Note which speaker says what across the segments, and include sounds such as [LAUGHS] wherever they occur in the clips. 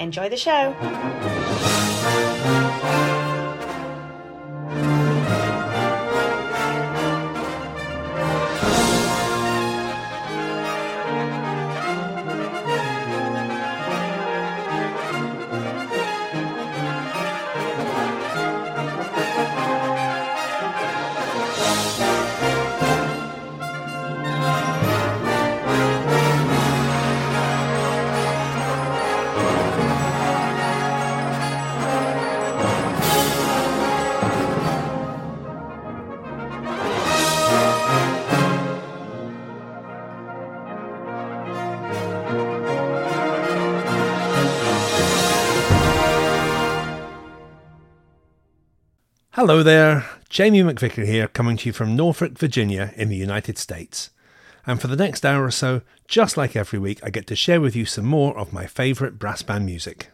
Speaker 1: Enjoy the show.
Speaker 2: Hello there, Jamie McVicar here, coming to you from Norfolk, Virginia, in the United States. And for the next hour or so, just like every week, I get to share with you some more of my favourite brass band music.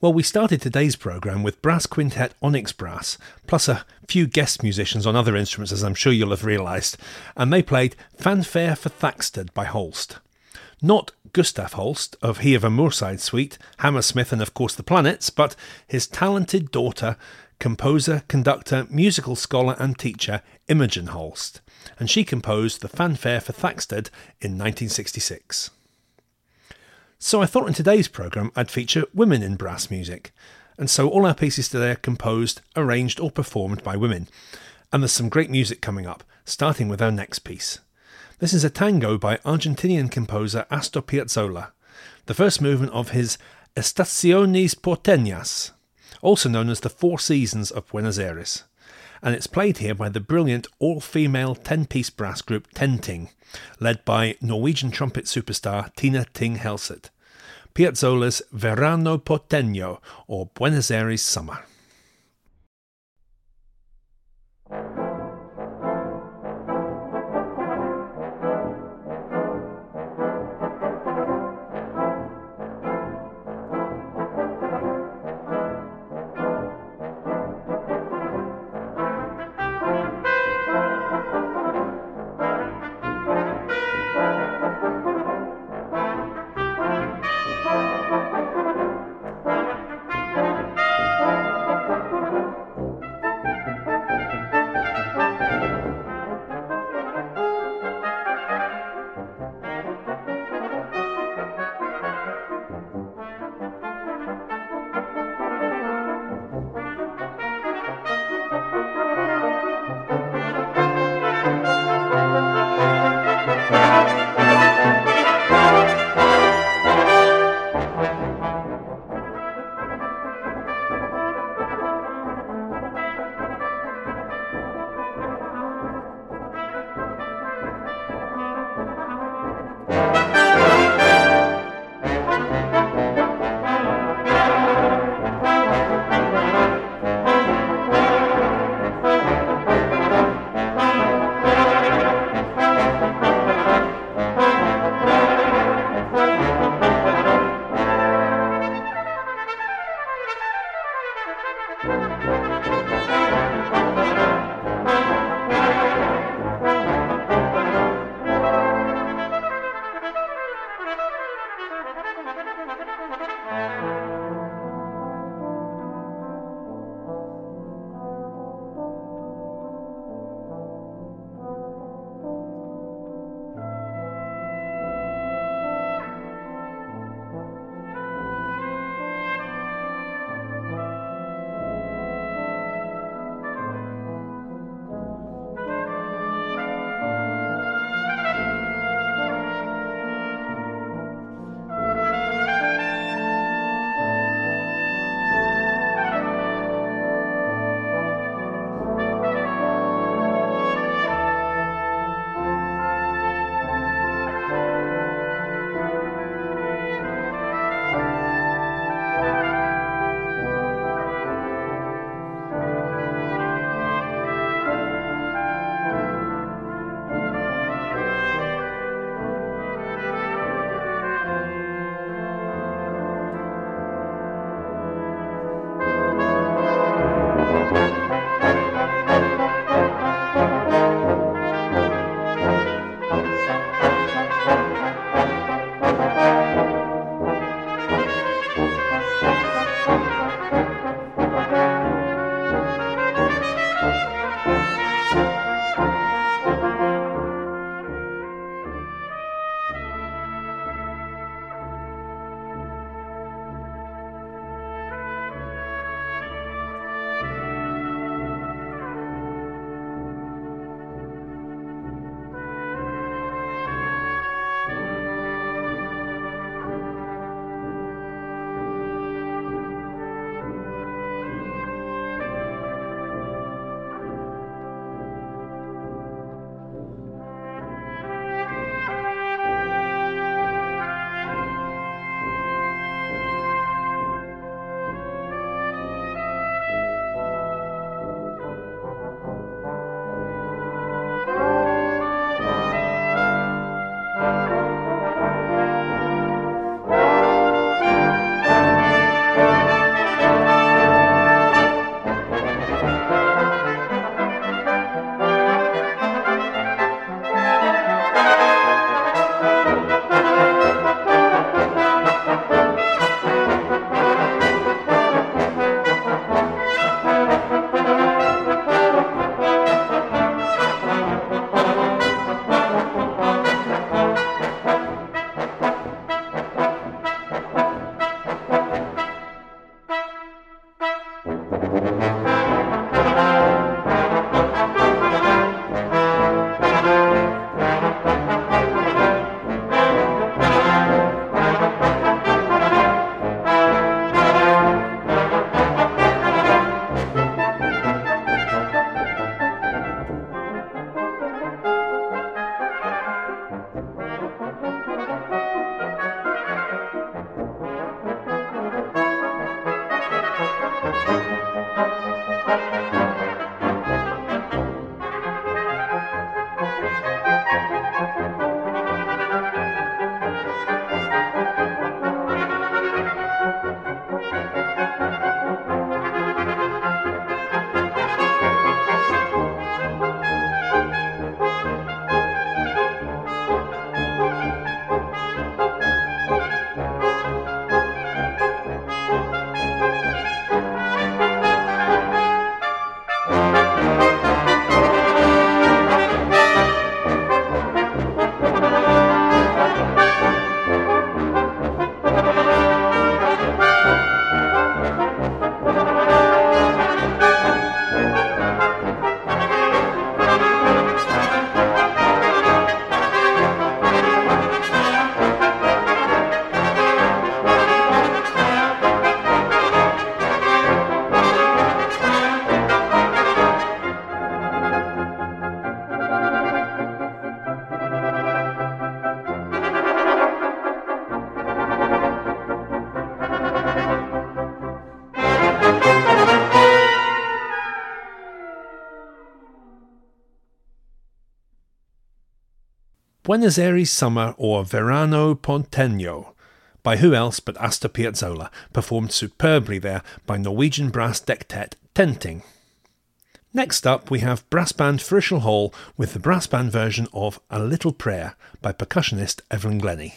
Speaker 2: Well, we started today's programme with brass quintet Onyx Brass, plus a few guest musicians on other instruments, as I'm sure you'll have realised, and they played Fanfare for Thaxted by Holst. Not Gustav Holst of He of a Moorside Suite, Hammersmith, and of course the Planets, but his talented daughter, composer, conductor, musical scholar, and teacher Imogen Holst, and she composed the Fanfare for Thaxted in 1966. So I thought in today's programme I'd feature women in brass music. And so all our pieces today are composed, arranged, or performed by women. And there's some great music coming up, starting with our next piece. This is a tango by Argentinian composer Astor Piazzolla, the first movement of his Estaciones Porteñas, also known as the Four Seasons of Buenos Aires. And it's played here by the brilliant all female 10 piece brass group TenThing, led by Norwegian trumpet superstar Tine Thing Helseth. Piazzolla's Verano Porteño, or Buenos Aires Summer. Buenos Aires Summer or Verano Porteño by who else but Astor Piazzolla, performed superbly there by Norwegian brass dectet TenThing. Next up, we have brass band Frishel Hall with the brass band version of A Little Prayer by percussionist Evelyn Glennie.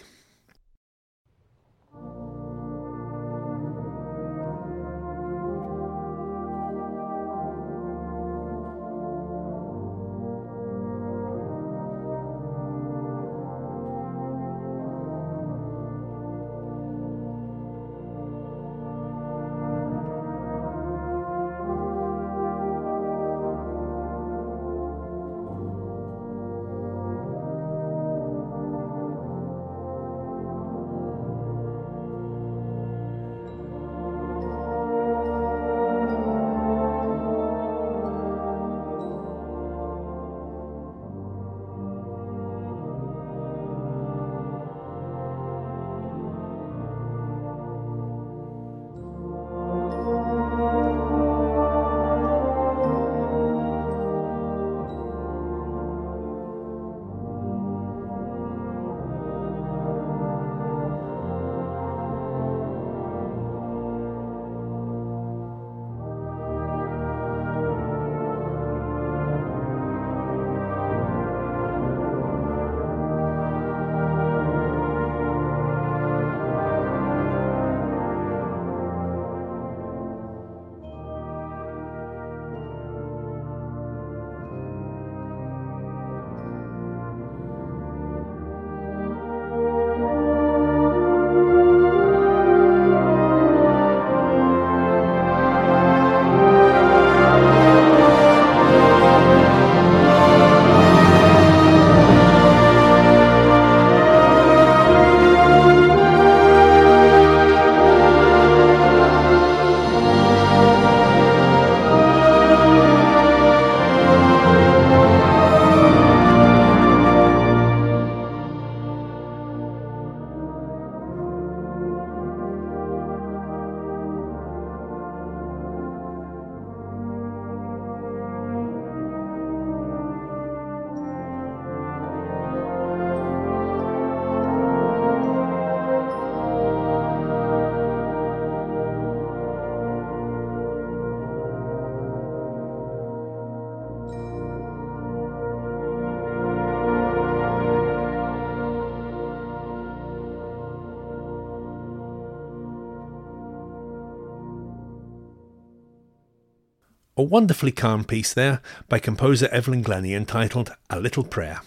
Speaker 2: A wonderfully calm piece there by composer Evelyn Glennie entitled A Little Prayer.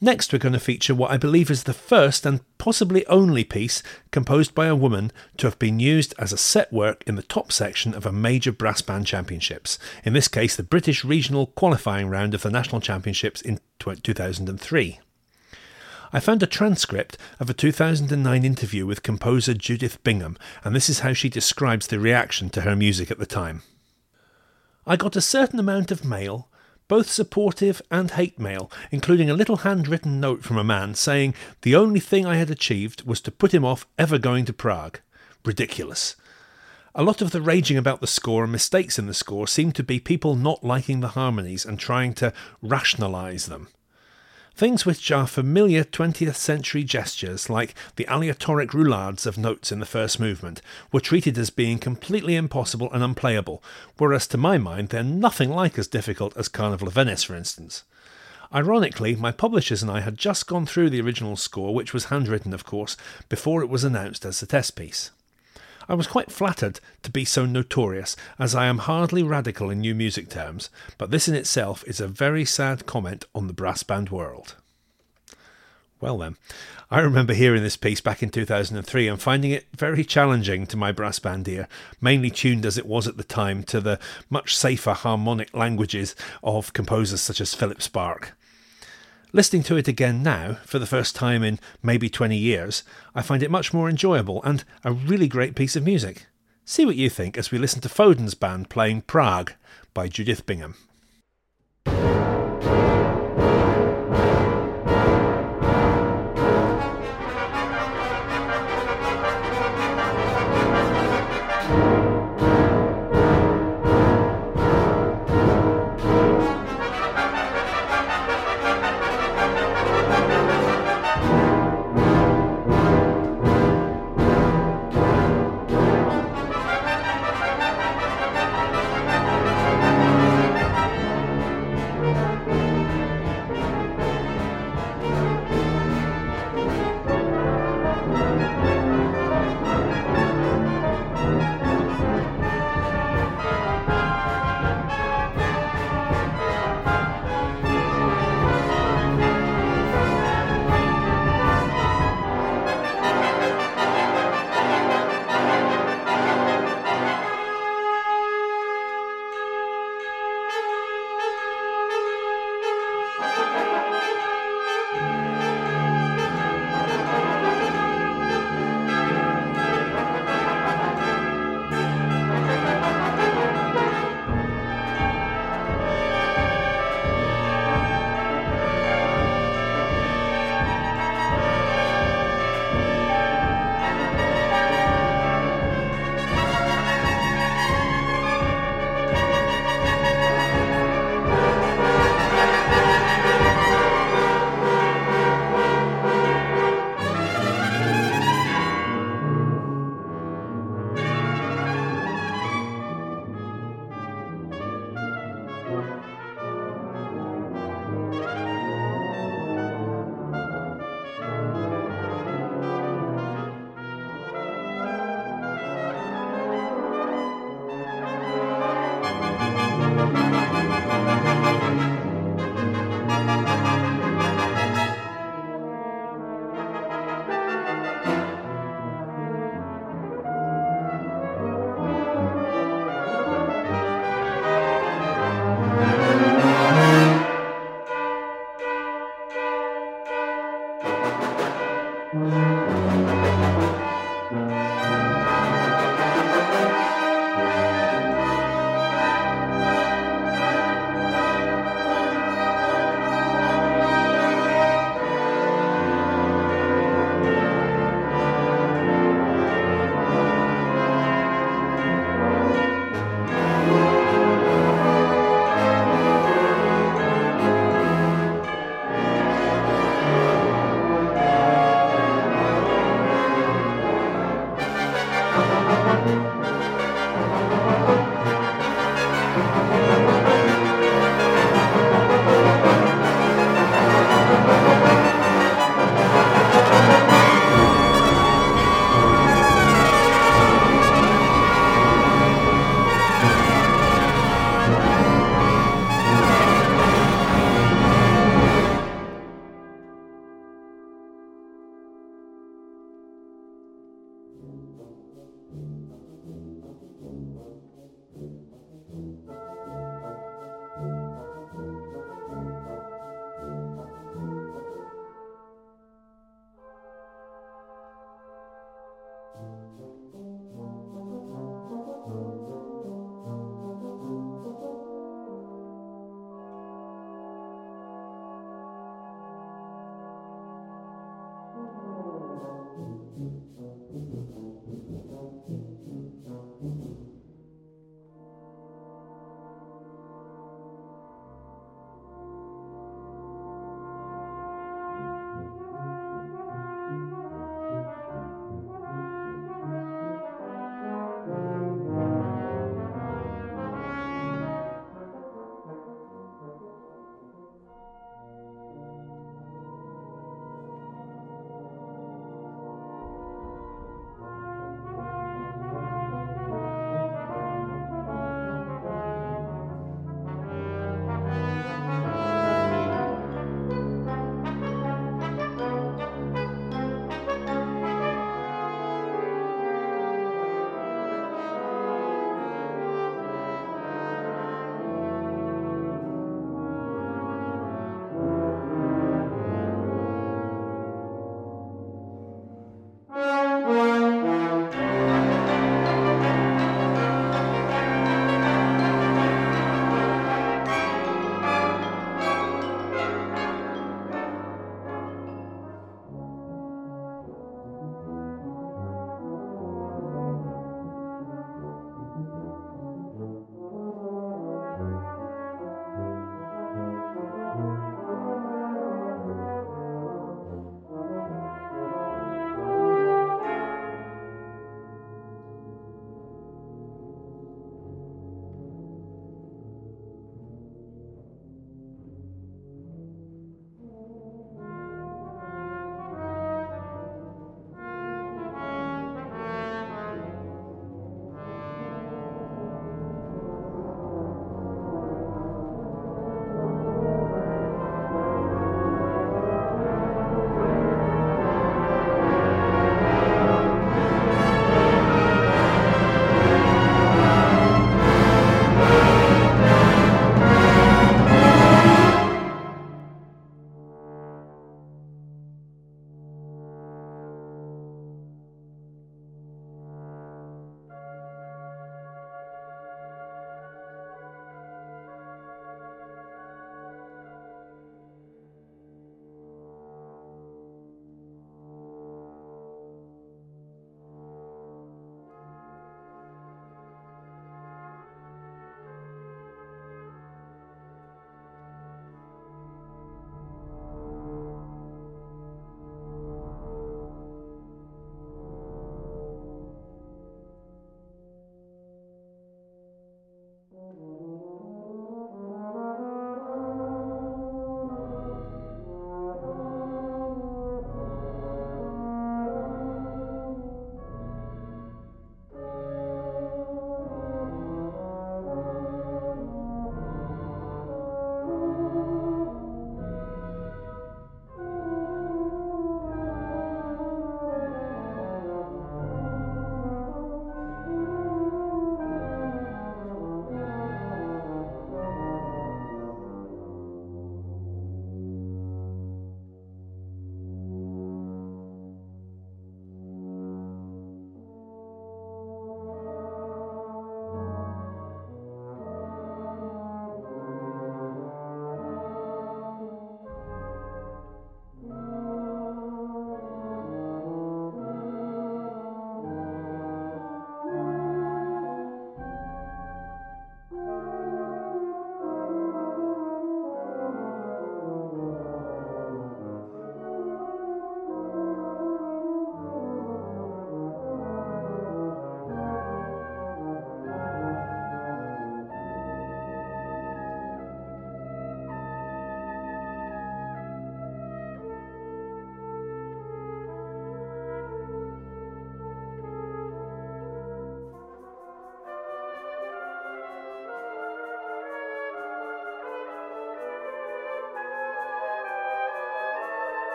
Speaker 2: Next, we're going to feature what I believe is the first and possibly only piece composed by a woman to have been used as a set work in the top section of a major brass band championships, in this case, the British Regional Qualifying Round of the National Championships in 2003. I found a transcript of a 2009 interview with composer Judith Bingham, and this is how she describes the reaction to her music at the time. I got a certain amount of mail both supportive and hate mail, including a little handwritten note from a man saying the only thing I had achieved was to put him off ever going to Prague. Ridiculous. A lot of the raging about the score and mistakes in the score seemed to be people not liking the harmonies and trying to rationalise them. Things which are familiar 20th century gestures, like the aleatoric roulades of notes in the first movement, were treated as being completely impossible and unplayable, whereas to my mind they're nothing like as difficult as Carnival of Venice, for instance. Ironically, my publishers and I had just gone through the original score, which was handwritten, of course, before it was announced as a test piece. I was quite flattered to be so notorious, as I am hardly radical in new music terms, but this in itself is a very sad comment on the brass band world. Well then, I remember hearing this piece back in 2003 and finding it very challenging to my brass band ear, mainly tuned as it was at the time to the much safer harmonic languages of composers such as Philip Sparke. Listening to it again now, for the first time in maybe 20 years, I find it much more enjoyable and a really great piece of music. See what you think as we listen to Foden's band playing Prague by Judith Bingham.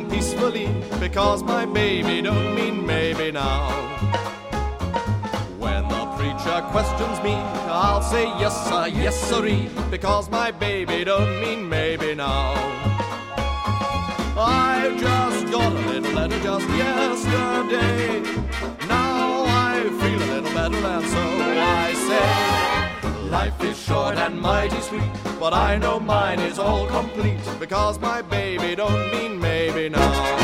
Speaker 3: Is peacefully, because my baby don't mean maybe now. When the preacher questions me, I'll say yes sir, yes sirree, because my baby don't mean maybe now. I just got a little letter just yesterday. Now I feel a little better, and so Life is short and mighty sweet, but I know mine is all complete because my baby don't mean maybe now.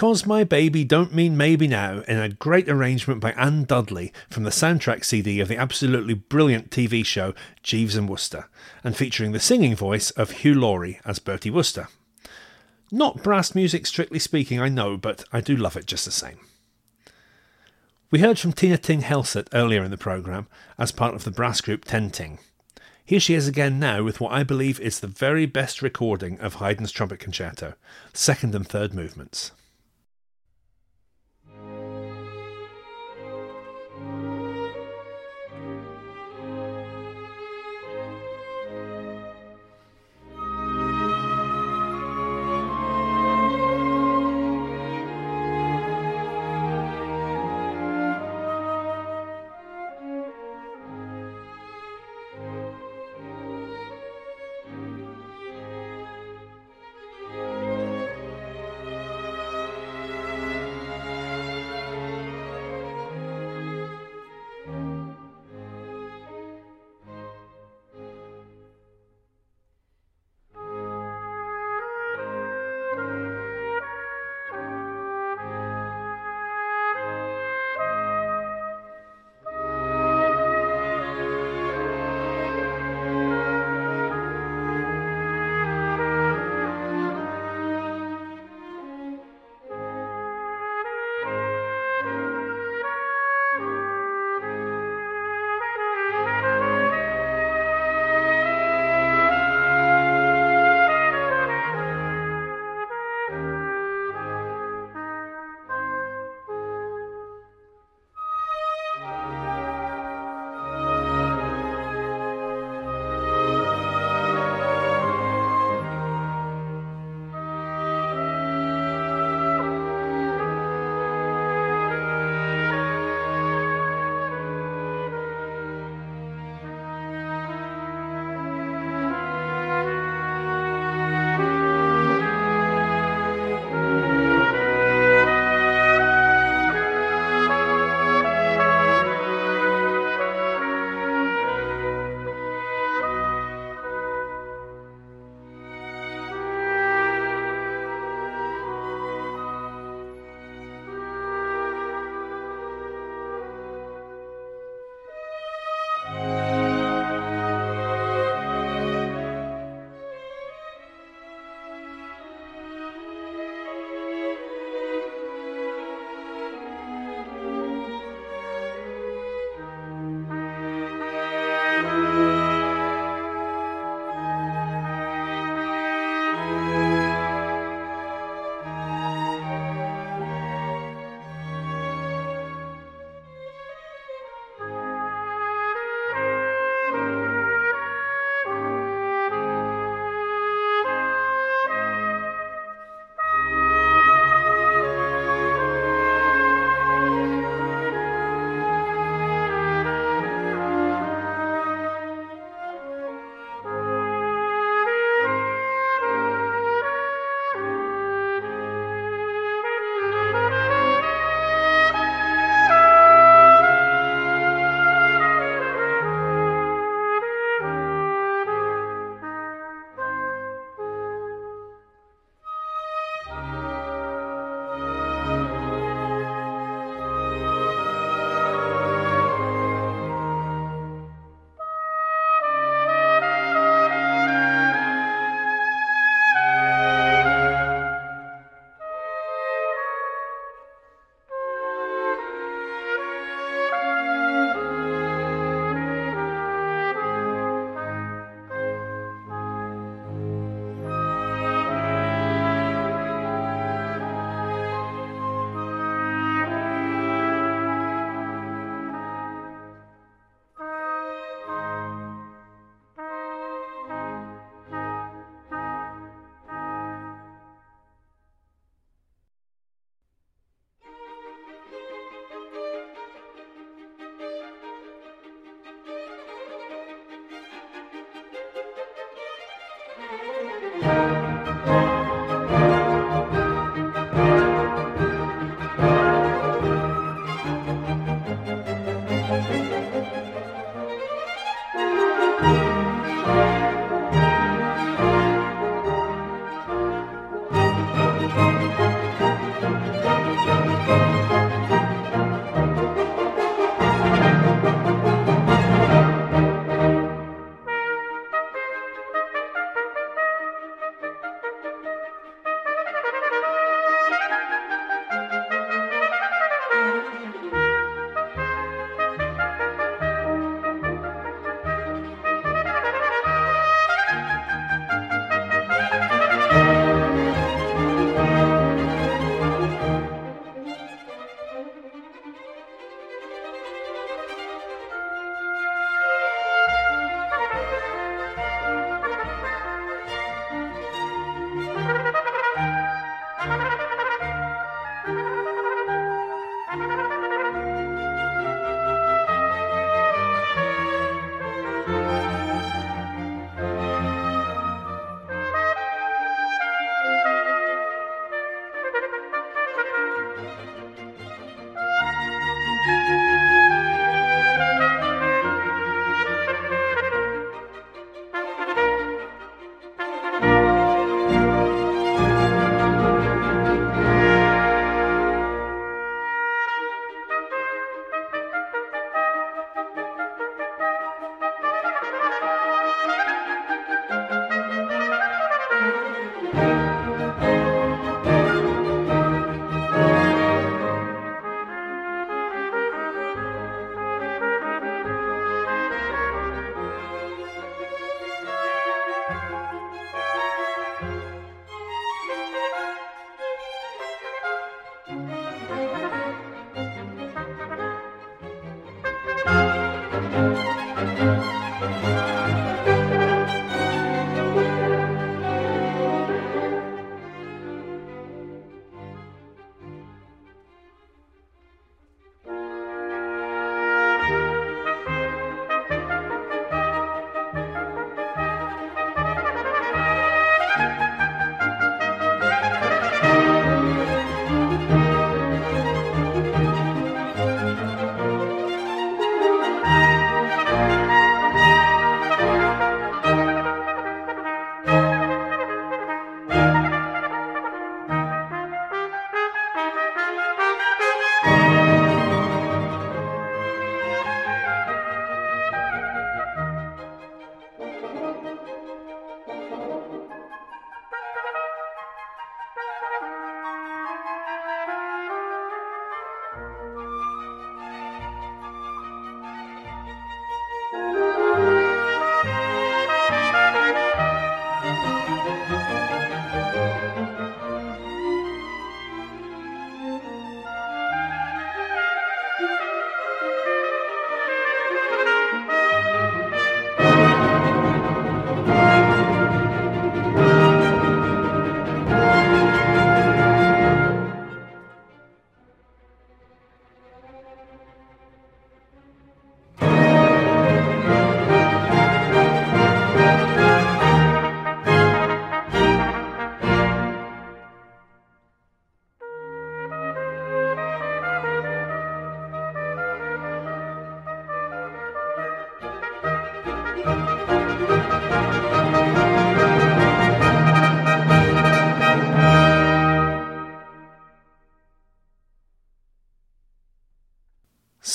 Speaker 2: Because My Baby Don't Mean Maybe Now in a great arrangement by Anne Dudley from the soundtrack CD of the absolutely brilliant TV show Jeeves and Wooster, and featuring the singing voice of Hugh Laurie as Bertie Wooster. Not brass music strictly speaking, I know, but I do love it just the same. We heard from Tine Thing Helseth earlier in the programme as part of the brass group TenThing. Here she is again now with what I believe is the very best recording of Haydn's Trumpet Concerto, second and third movements.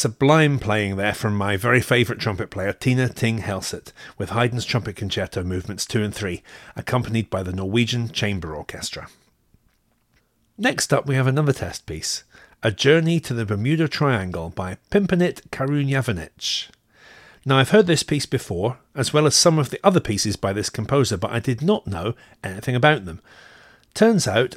Speaker 2: Sublime playing there from my very favourite trumpet player Tine Thing Helseth with Haydn's Trumpet Concerto Movements 2 and 3, accompanied by the Norwegian Chamber Orchestra. Next up, we have another test piece A Journey to the Bermuda Triangle by Pimpenit Karunjavanic. Now, I've heard this piece before, as well as some of the other pieces by this composer, but I did not know anything about them. Turns out,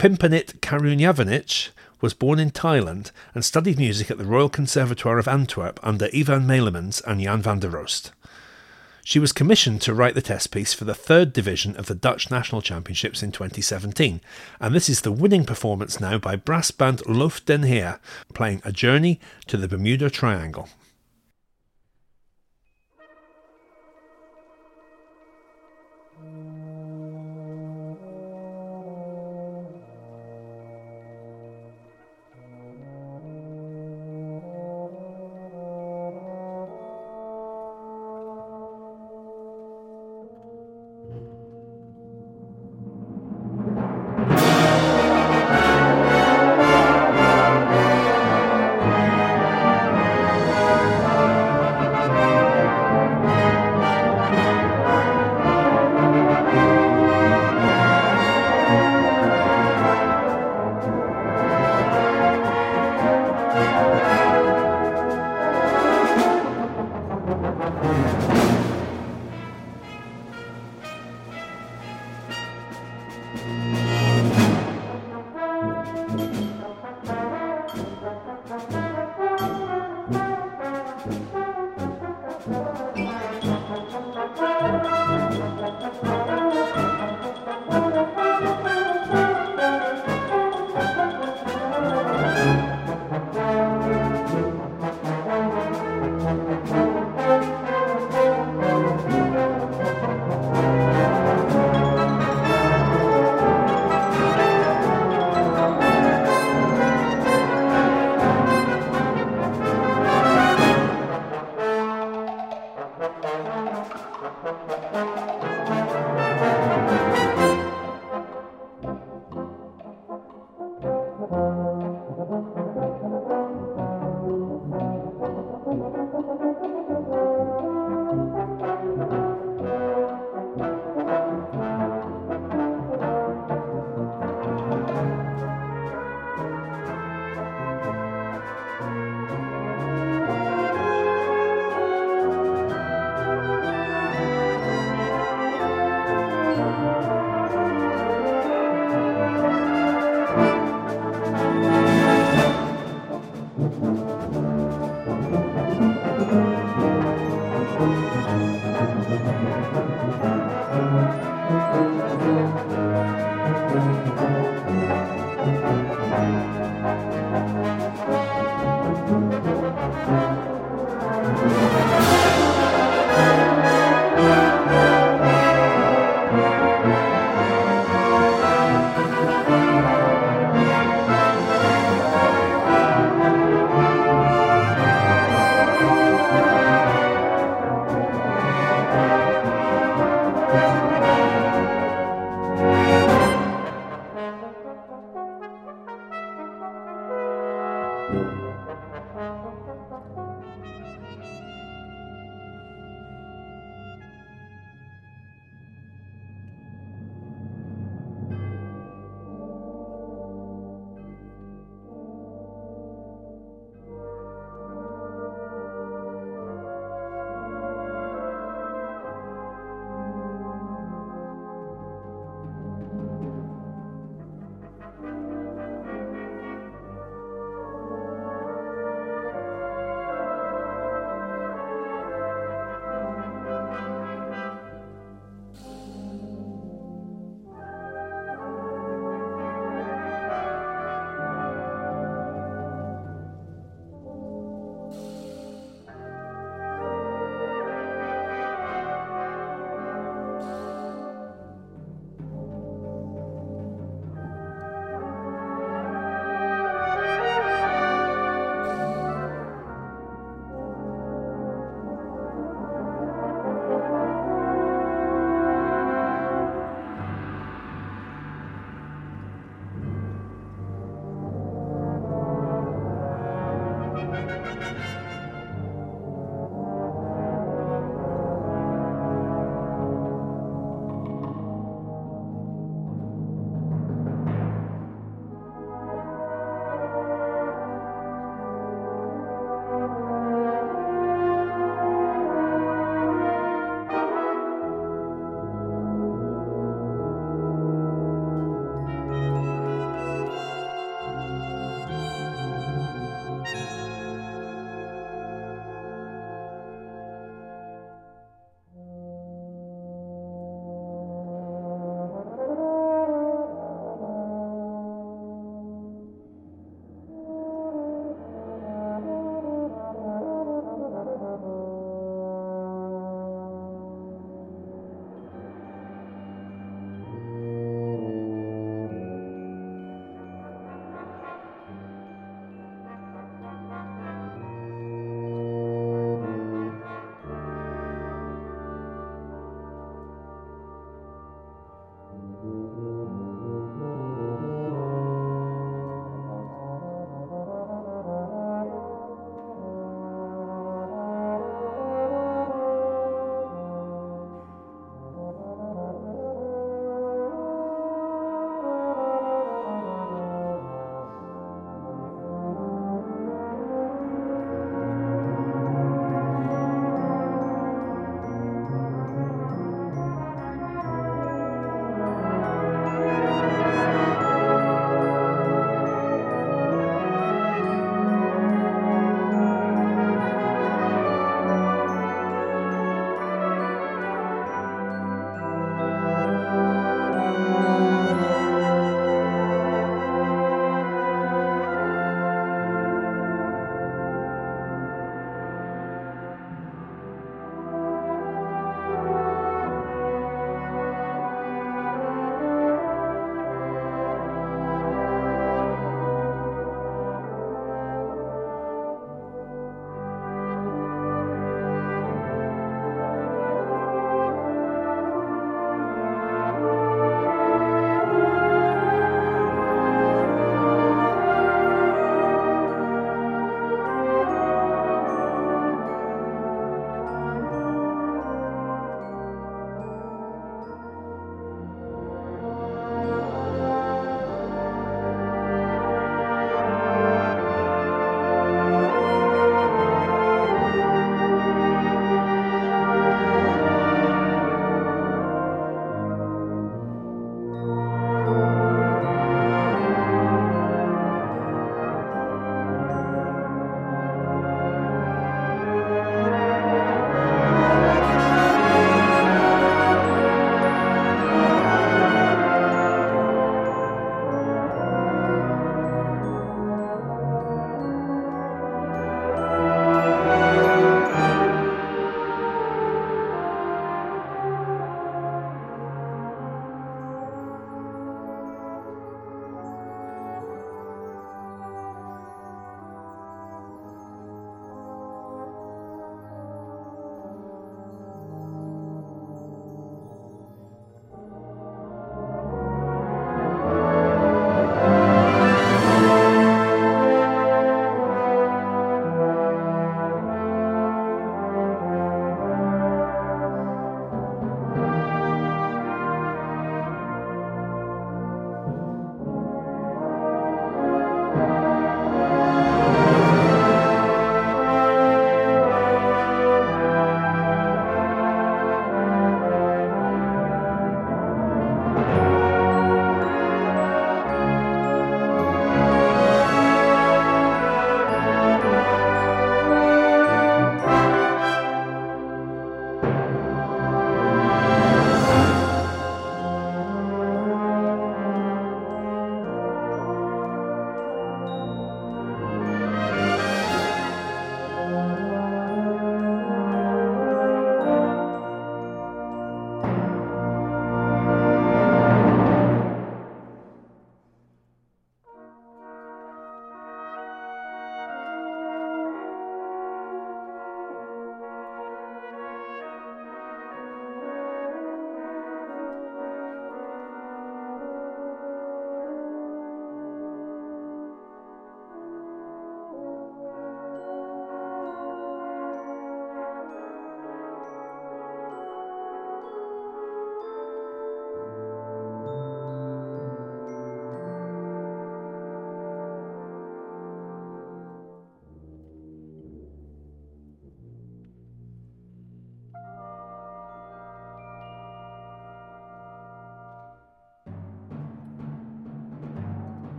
Speaker 2: Pimpenit Karunjavanic was born in Thailand and studied music at the Royal Conservatoire of Antwerp under Ivan Meylemans and Jan van der Roost. She was commissioned to write the test piece for the third division of the Dutch National Championships in 2017, and this is the winning performance now by brass band Lof den Heer, playing A Journey to the Bermuda Triangle.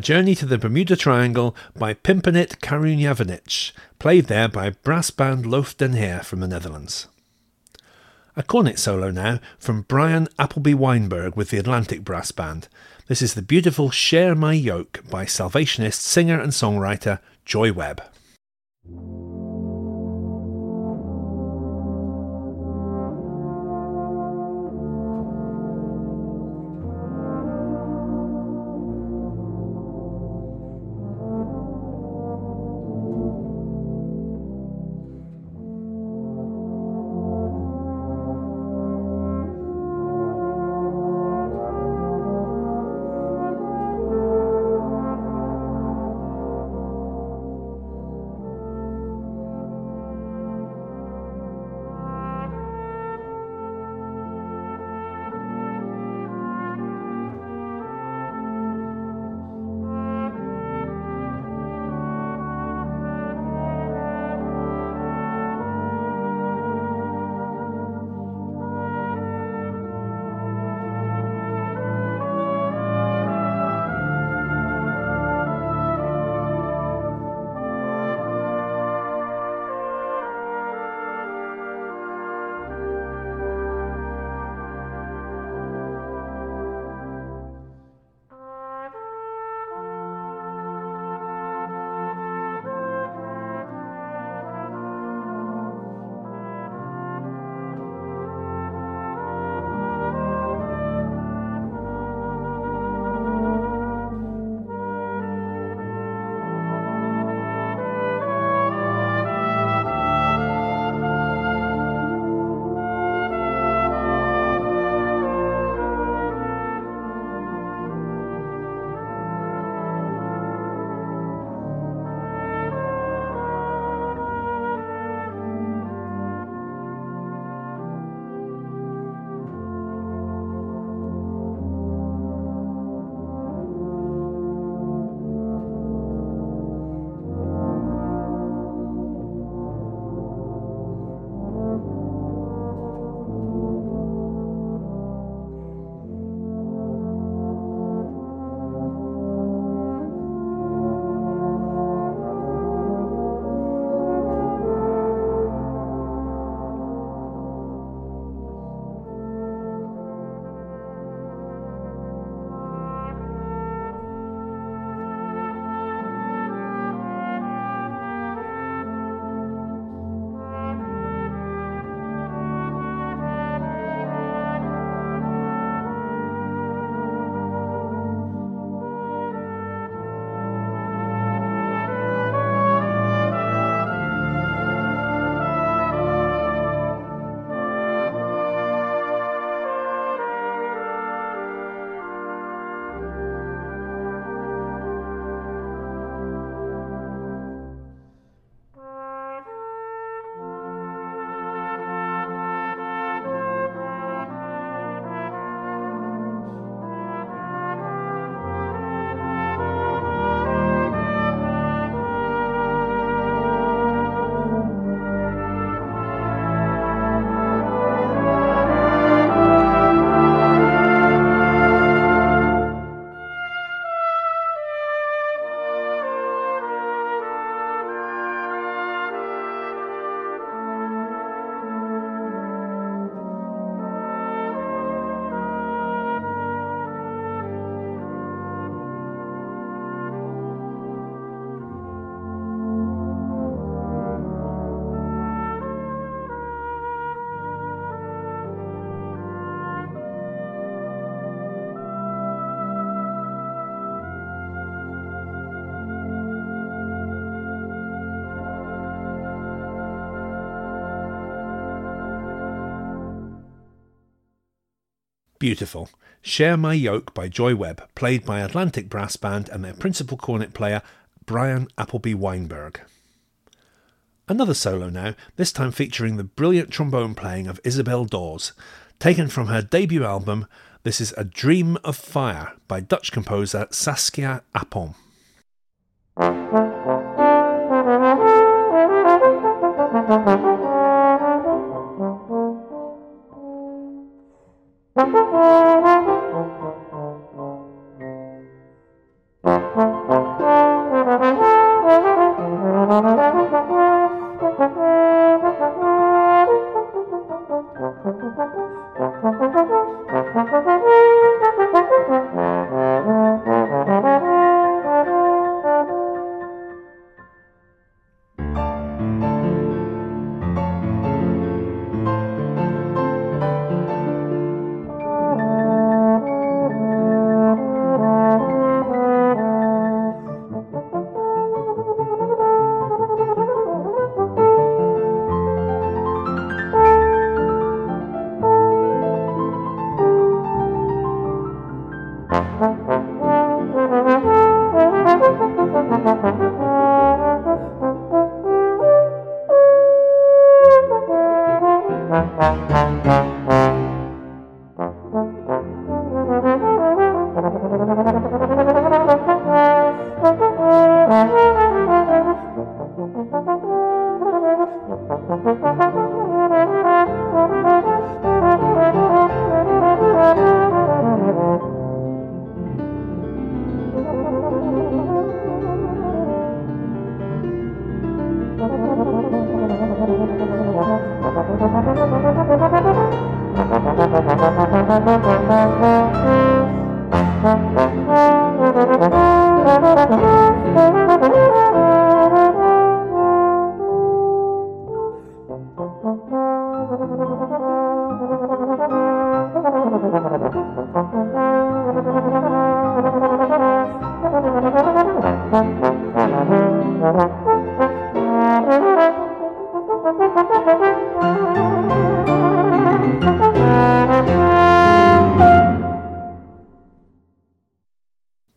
Speaker 2: Journey to the Bermuda Triangle by Pimpenit Karunjavanic, played there by brass band Lof den Heer from the Netherlands. A cornet solo now from Brian Appleby Weinberg with the Atlantic Brass Band. This is the beautiful Share My Yoke by Salvationist singer and songwriter Joy Webb. Beautiful. Share My Yoke by Joy Webb, played by Atlantic Brass Band and their principal cornet player, Brian Appleby Weinberg. Another solo now, this time featuring the brilliant trombone playing of Isabel Dawes. Taken from her debut album, this is A Dream of Fire by Dutch composer Saskia Apon. [LAUGHS]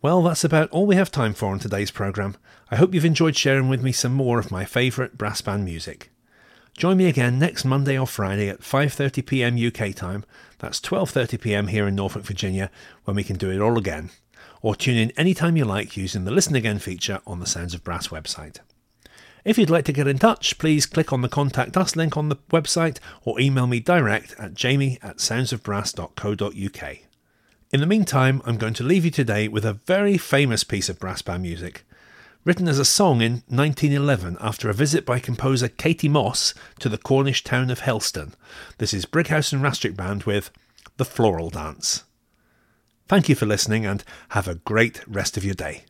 Speaker 2: Well, that's about all we have time for on today's programme. I hope you've enjoyed sharing with me some more of my favourite brass band music. Join me again next Monday or Friday at 5:30 p.m. UK time. That's 12:30 p.m. here in Norfolk, Virginia, when we can do it all again. Or tune in anytime you like using the Listen Again feature on the Sounds of Brass website. If you'd like to get in touch, please click on the Contact Us link on the website or email me direct at jamie at soundsofbrass.co.uk. In the meantime, I'm going to leave you today with a very famous piece of brass band music. Written as a song in 1911 after a visit by composer Katie Moss to the Cornish town of Helston. This is Brighouse and Rastrick Band with The Floral Dance. Thank you for listening and have a great rest of your day.